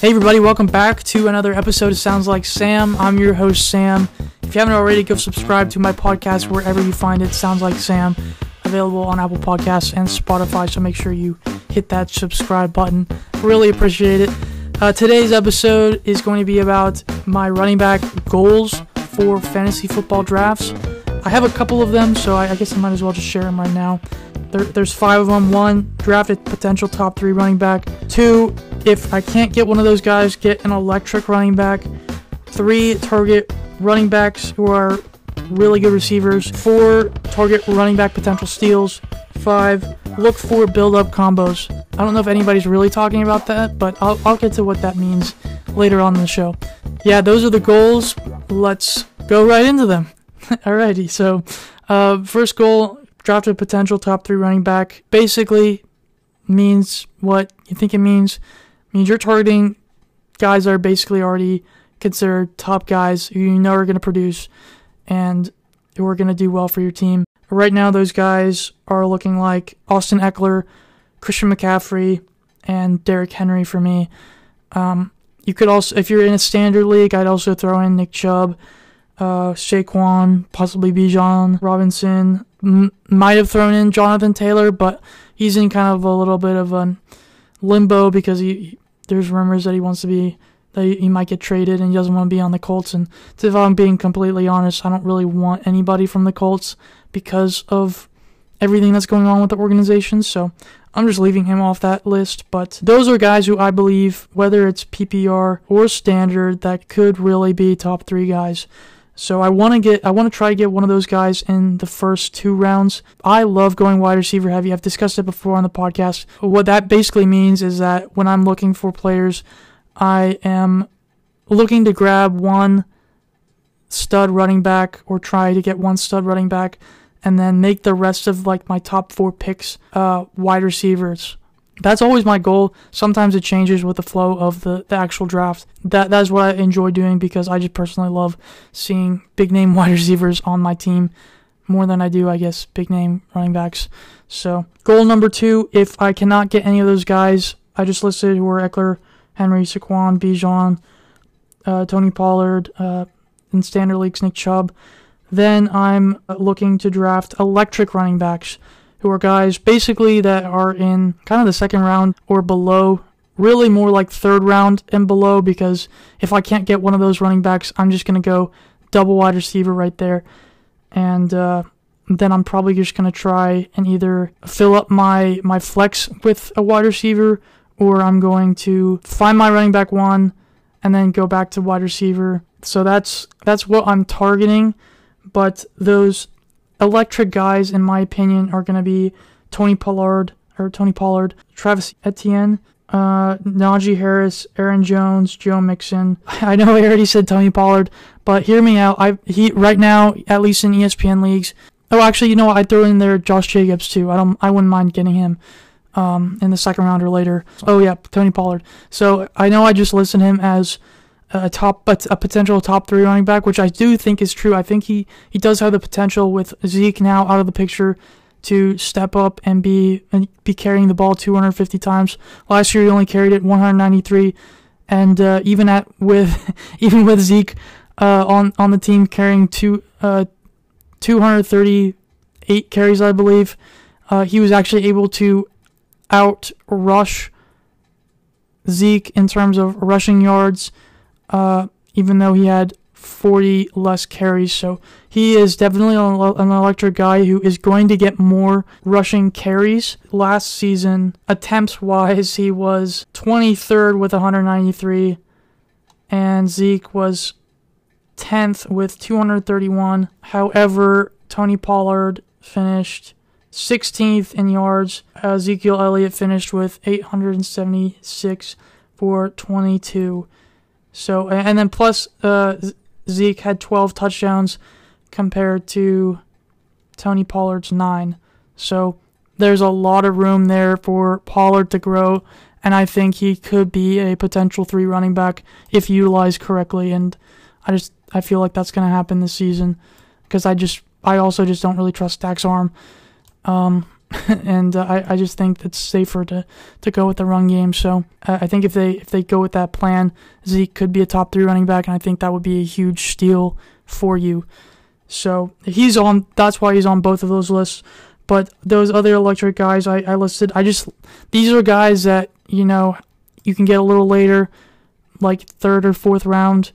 Hey, everybody, welcome back to another episode of Sounds Like Sam. I'm your host, Sam. If you haven't already, go subscribe to my podcast wherever you find it. Sounds Like Sam. Available on Apple Podcasts and Spotify, so make sure you hit that subscribe button. Really appreciate it. Uh, today's episode is going to be about my running back goals for fantasy football drafts. I have a couple of them, so I, I guess I might as well just share them right now. There, there's five of them. One, draft a potential top three running back. Two, if I can't get one of those guys, get an electric running back. Three, target running backs who are really good receivers. Four, target running back potential steals. Five, look for build up combos. I don't know if anybody's really talking about that, but I'll, I'll get to what that means later on in the show. Yeah, those are the goals. Let's go right into them. Alrighty, so uh, first goal draft a potential top three running back. Basically, means what you think it means. It means you're targeting guys that are basically already considered top guys who you know are going to produce and who are going to do well for your team. Right now, those guys are looking like Austin Ekeler, Christian McCaffrey, and Derrick Henry for me. Um, you could also, if you're in a standard league, I'd also throw in Nick Chubb, uh, Saquon, possibly Bijan Robinson. M- might have thrown in Jonathan Taylor, but he's in kind of a little bit of a limbo because he there's rumors that he wants to be that he might get traded and he doesn't want to be on the Colts. And if I'm being completely honest, I don't really want anybody from the Colts because of everything that's going on with the organization. So I'm just leaving him off that list. But those are guys who I believe, whether it's PPR or standard, that could really be top three guys. So I want to get, I want to try to get one of those guys in the first two rounds. I love going wide receiver heavy. I've discussed it before on the podcast. What that basically means is that when I'm looking for players, I am looking to grab one stud running back or try to get one stud running back and then make the rest of like my top four picks uh, wide receivers that's always my goal. Sometimes it changes with the flow of the, the actual draft. That that's what I enjoy doing because I just personally love seeing big name wide receivers on my team more than I do, I guess, big name running backs. So goal number two, if I cannot get any of those guys I just listed who are Ekeler, Henry, Saquon, Bijan, uh, Tony Pollard, uh, in standard leagues, Nick Chubb, then I'm looking to draft electric running backs who are guys basically that are in kind of the second round or below, really more like third round and below, because if I can't get one of those running backs, I'm just going to go double wide receiver right there. And uh, then I'm probably just going to try and either fill up my, my flex with a wide receiver, or I'm going to find my running back one and then go back to wide receiver. So that's that's what I'm targeting. But those electric guys, in my opinion, are going to be Tony Pollard or Tony Pollard, Travis Etienne, uh, Najee Harris, Aaron Jones, Joe Mixon. I know I already said Tony Pollard, but hear me out. I he right now, at least in ESPN leagues. Oh, actually, you know what? I throw in there Josh Jacobs too. I don't. I wouldn't mind getting him. Um, in the second round or later. Oh yeah, Tony Pollard. So I know I just listed him as a top, but a potential top three running back, which I do think is true. I think he, he does have the potential with Zeke now out of the picture to step up and be and be carrying the ball 250 times. Last year he only carried it 193, and uh, even at with even with Zeke uh, on on the team carrying two uh, 238 carries, I believe, uh, he was actually able to out rush Zeke in terms of rushing yards uh, even though he had 40 less carries. So he is definitely an electric guy who is going to get more rushing carries. Last season, attempts wise, he was 23rd with 193, and Zeke was 10th with 231. However, Tony Pollard finished 16th in yards. Ezekiel Elliott finished with 876 for 22. So and then plus uh, Zeke had 12 touchdowns compared to Tony Pollard's nine. So there's a lot of room there for Pollard to grow, and I think he could be a potential three running back if utilized correctly. And I just I feel like that's gonna happen this season because I just I also just don't really trust Dak's arm. Um, and uh, I, I just think it's safer to, to go with the run game. So uh, I think if they if they go with that plan, Zeke could be a top three running back, and I think that would be a huge steal for you. So he's on. That's why he's on both of those lists. But those other electric guys I, I listed, I just these are guys that you know you can get a little later, like third or fourth round,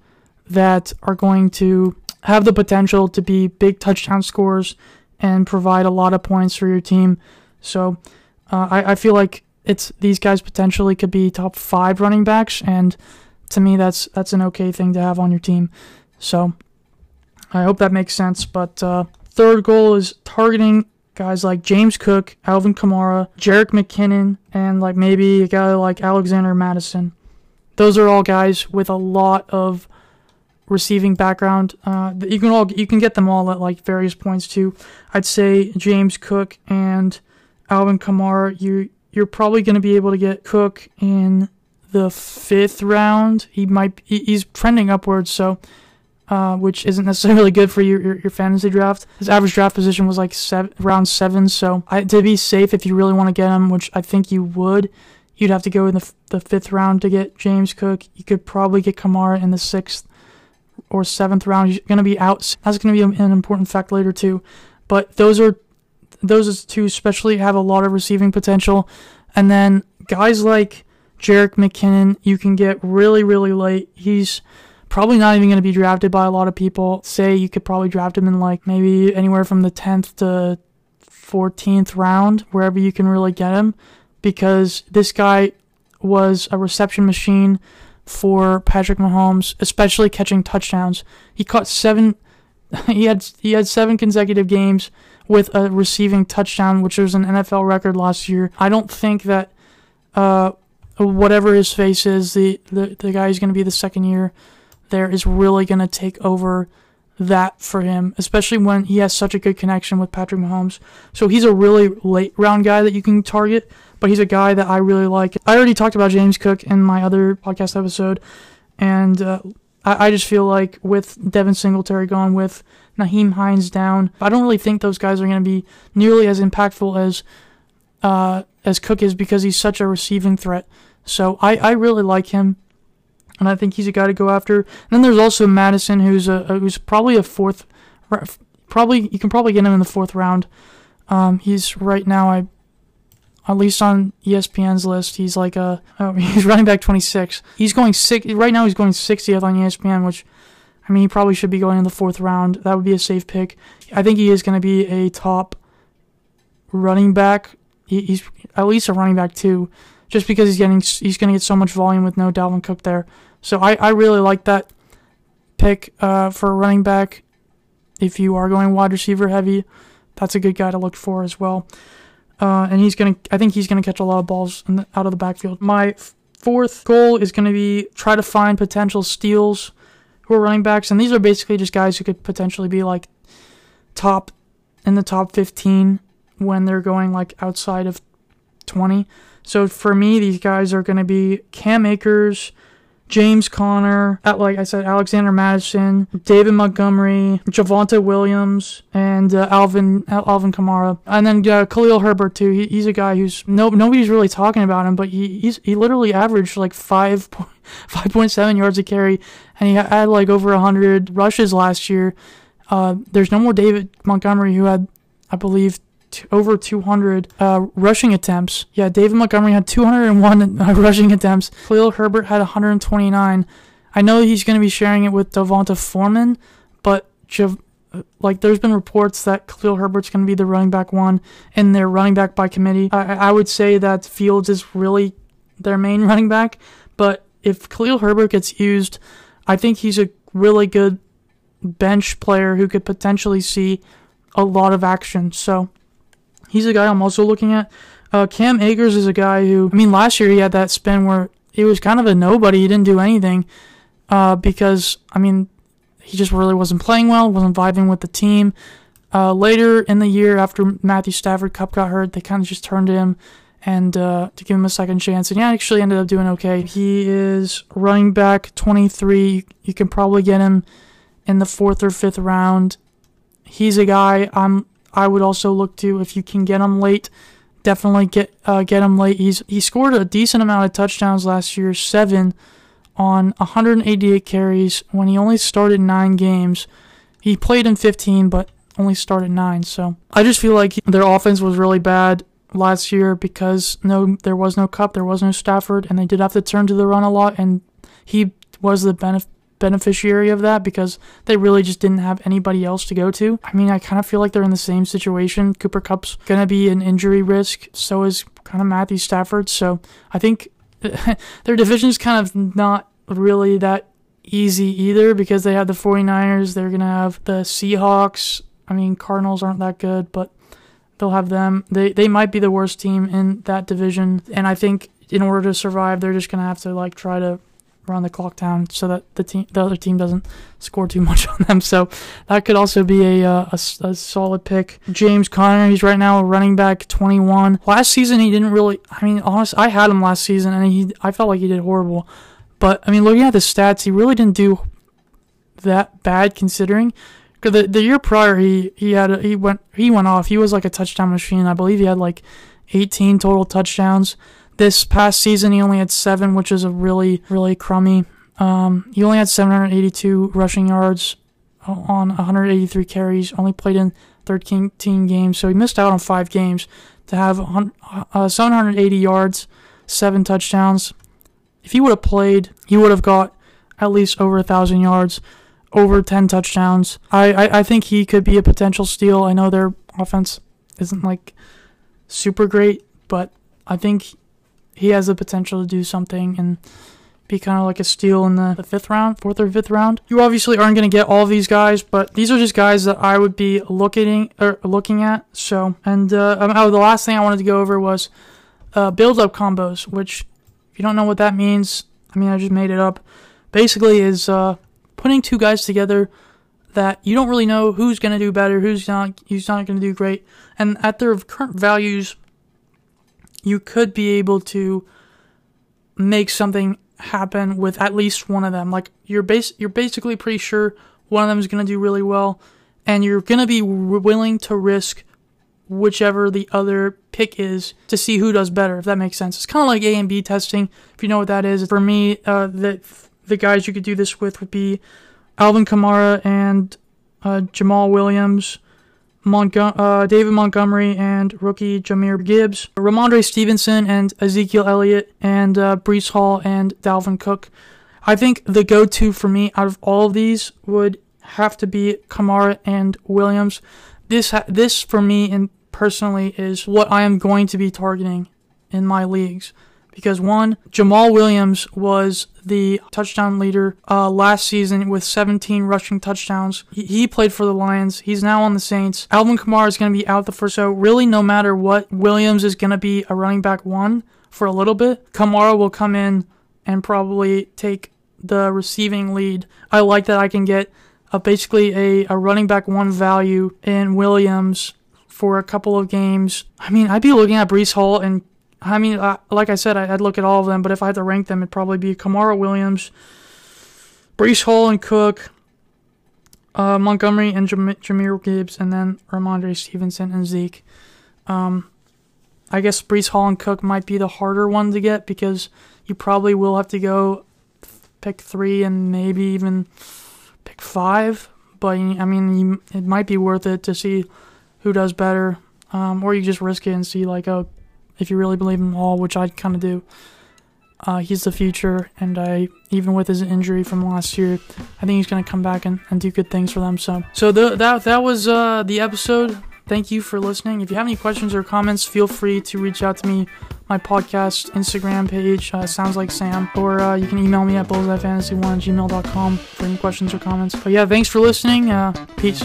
that are going to have the potential to be big touchdown scores and provide a lot of points for your team. So uh, I, I feel like it's these guys potentially could be top five running backs, and to me that's that's an okay thing to have on your team. So I hope that makes sense. But uh, third goal is targeting guys like James Cook, Alvin Kamara, Jerick McKinnon, and like maybe a guy like Alexander Mattison. Those are all guys with a lot of receiving background. Uh, you can all you can get them all at like various points too. I'd say James Cook and Alvin Kamara. You you're probably going to be able to get Cook in the fifth round. He might he's trending upwards, so uh, which isn't necessarily good for your, your, your fantasy draft. His average draft position was like seven, round seven, so I, to be safe, if you really want to get him, which I think you would, you'd have to go in the, the fifth round to get James Cook. You could probably get Kamara in the sixth or seventh round. He's going to be out. That's going to be an important fact later too. But those are those two especially have a lot of receiving potential. And then guys like Jerick McKinnon, you can get really really late. He's probably not even going to be drafted by a lot of people. Say you could probably draft him in like maybe anywhere from the 10th to 14th round, wherever you can really get him, because this guy was a reception machine for Patrick Mahomes, especially catching touchdowns. He caught seven. He had he had seven consecutive games with a receiving touchdown, which was an NFL record last year. I don't think that uh, whatever his face is, the the, the guy who's going to be the second year there is really going to take over that for him, especially when he has such a good connection with Patrick Mahomes. So he's a really late round guy that you can target but he's a guy that I really like. I already talked about James Cook in my other podcast episode, and uh, I, I just feel like with Devin Singletary gone, with Nyheim Hines down, I don't really think those guys are going to be nearly as impactful as uh, as Cook is because he's such a receiving threat. So I, I really like him, and I think he's a guy to go after. And then there's also Mattison, who's a, a who's probably a fourth, probably you can probably get him in the fourth round. Um, he's right now I at least on ESPN's list, he's like a oh, he's running back 26. He's going six right now. He's going 60th on ESPN, which I mean he probably should be going in the fourth round. That would be a safe pick. I think he is going to be a top running back. He, he's at least a running back too, just because he's getting he's going to get so much volume with no Dalvin Cook there. So I, I really like that pick uh, for running back. If you are going wide receiver heavy, that's a good guy to look for as well. Uh, and he's gonna. I think he's gonna catch a lot of balls the, out of the backfield. My fourth goal is gonna be try to find potential steals who are running backs, and these are basically just guys who could potentially be like top in the top 15 when they're going like outside of 20. So for me, these guys are gonna be Cam Akers, James Conner, like I said, Alexander Mattison, David Montgomery, Javonte Williams, and uh, Alvin Alvin Kamara, and then uh, Khalil Herbert too. He, he's a guy who's no nobody's really talking about him, but he he literally averaged like five. 5.7 yards a carry, and he had like over 100 rushes last year. Uh, there's no more David Montgomery, who had, I believe, t- over 200 uh, rushing attempts. Yeah, David Montgomery had 201 uh, rushing attempts. Khalil Herbert had 129. I know he's going to be sharing it with Devonta Foreman, but Jav- like there's been reports that Khalil Herbert's going to be the running back one in their running back by committee. I, I would say that Fields is really their main running back, but if Khalil Herbert gets used, I think he's a really good bench player who could potentially see a lot of action. So He's a guy I'm also looking at. Uh, Cam Akers is a guy who, I mean, last year he had that spin where he was kind of a nobody. He didn't do anything uh, because, I mean, he just really wasn't playing well, wasn't vibing with the team. Uh, later in the year, after Matthew Stafford Kupp got hurt, they kind of just turned to him and uh, to give him a second chance. And yeah, actually ended up doing okay. He is running back 23. You can probably get him in the fourth or fifth round. He's a guy I'm I would also look to if you can get him late. Definitely get uh, get him late. He's he scored a decent amount of touchdowns last year, seven on 188 carries when he only started nine games. He played in 15, but only started nine. So I just feel like their offense was really bad last year because no, there was no Kupp, there was no Stafford, and they did have to turn to the run a lot, and he was the benef- beneficiary of that because they really just didn't have anybody else to go to. I mean, I kind of feel like they're in the same situation. Cooper Kupp's gonna be an injury risk, so is kind of Matthew Stafford. So I think their division is kind of not really that easy either because they have the 49ers, they're going to have the Seahawks. I mean, Cardinals aren't that good, but they'll have them. They they might be the worst team in that division, and I think in order to survive, they're just going to have to like try to run the clock down so that the team the other team doesn't score too much on them. So that could also be a uh, a, a, solid pick. James Conner, he's right now a running back 21. Last season he didn't really. I mean, honest, I had him last season and he I felt like he did horrible. But I mean, looking at the stats, he really didn't do that bad considering. The, the year prior, he he had a, he went he went off. He was like a touchdown machine. I believe he had like 18 total touchdowns. This past season, he only had seven, which is a really really crummy. Um, he only had 782 rushing yards on 183 carries. Only played in 13 games, so he missed out on five games to have uh, 780 yards, seven touchdowns if he would have played, he would have got at least over a thousand yards, over ten touchdowns. I, I, I think he could be a potential steal. I know their offense isn't like super great, but I think he has the potential to do something and be kind of like a steal in the, the fifth round, fourth or fifth round. You obviously aren't going to get all these guys, but these are just guys that I would be looking or looking at. So, and uh, oh, the last thing I wanted to go over was uh, build up combos, which if you don't know what that means, I mean, I just made it up. Basically, is uh, putting two guys together that you don't really know who's going to do better, who's not, who's not going to do great, and at their current values, you could be able to make something happen with at least one of them. Like you're base, you're basically pretty sure one of them is going to do really well, and you're going to be willing to risk whichever the other pick is to see who does better, if that makes sense. It's kind of like A and B testing, if you know what that is. For me, uh, the, the guys you could do this with would be Alvin Kamara and uh, Jamaal Williams, Montgo- uh, David Montgomery and rookie Jahmyr Gibbs, Rhamondre Stevenson and Ezekiel Elliott, and uh, Breece Hall and Dalvin Cook. I think the go-to for me out of all of these would have to be Kamara and Williams. This this for me in personally is what I am going to be targeting in my leagues. Because one, Jamaal Williams was the touchdown leader uh, last season with 17 rushing touchdowns. He, he, played for the Lions. He's now on the Saints. Alvin Kamara is going to be out the first. So really, no matter what, Williams is going to be a running back one for a little bit. Kamara will come in and probably take the receiving lead. I like that I can get uh, basically a, a running back one value in Williams for a couple of games. I mean, I'd be looking at Breece Hall and I mean, uh, like I said, I'd look at all of them, but if I had to rank them, it'd probably be Kamara Williams, Breece Hall and Cook, uh, Montgomery and Jam- Jahmyr Gibbs, and then Rhamondre Stevenson and Zeke. Um, I guess Breece Hall and Cook might be the harder one to get because you probably will have to go pick three and maybe even pick five. But I mean, you, it might be worth it to see who does better, um, or you just risk it and see like, oh, if you really believe in Hall, which I kind of do. Uh, he's the future, and I even with his injury from last year, I think he's gonna come back and, and do good things for them. So, so the, that that was uh, the episode. Thank you for listening. If you have any questions or comments, feel free to reach out to me. My podcast Instagram page uh, sounds like Sam, or uh, you can email me at bullseyefantasy1 gmail.com for any questions or comments. But yeah, thanks for listening. Uh, peace.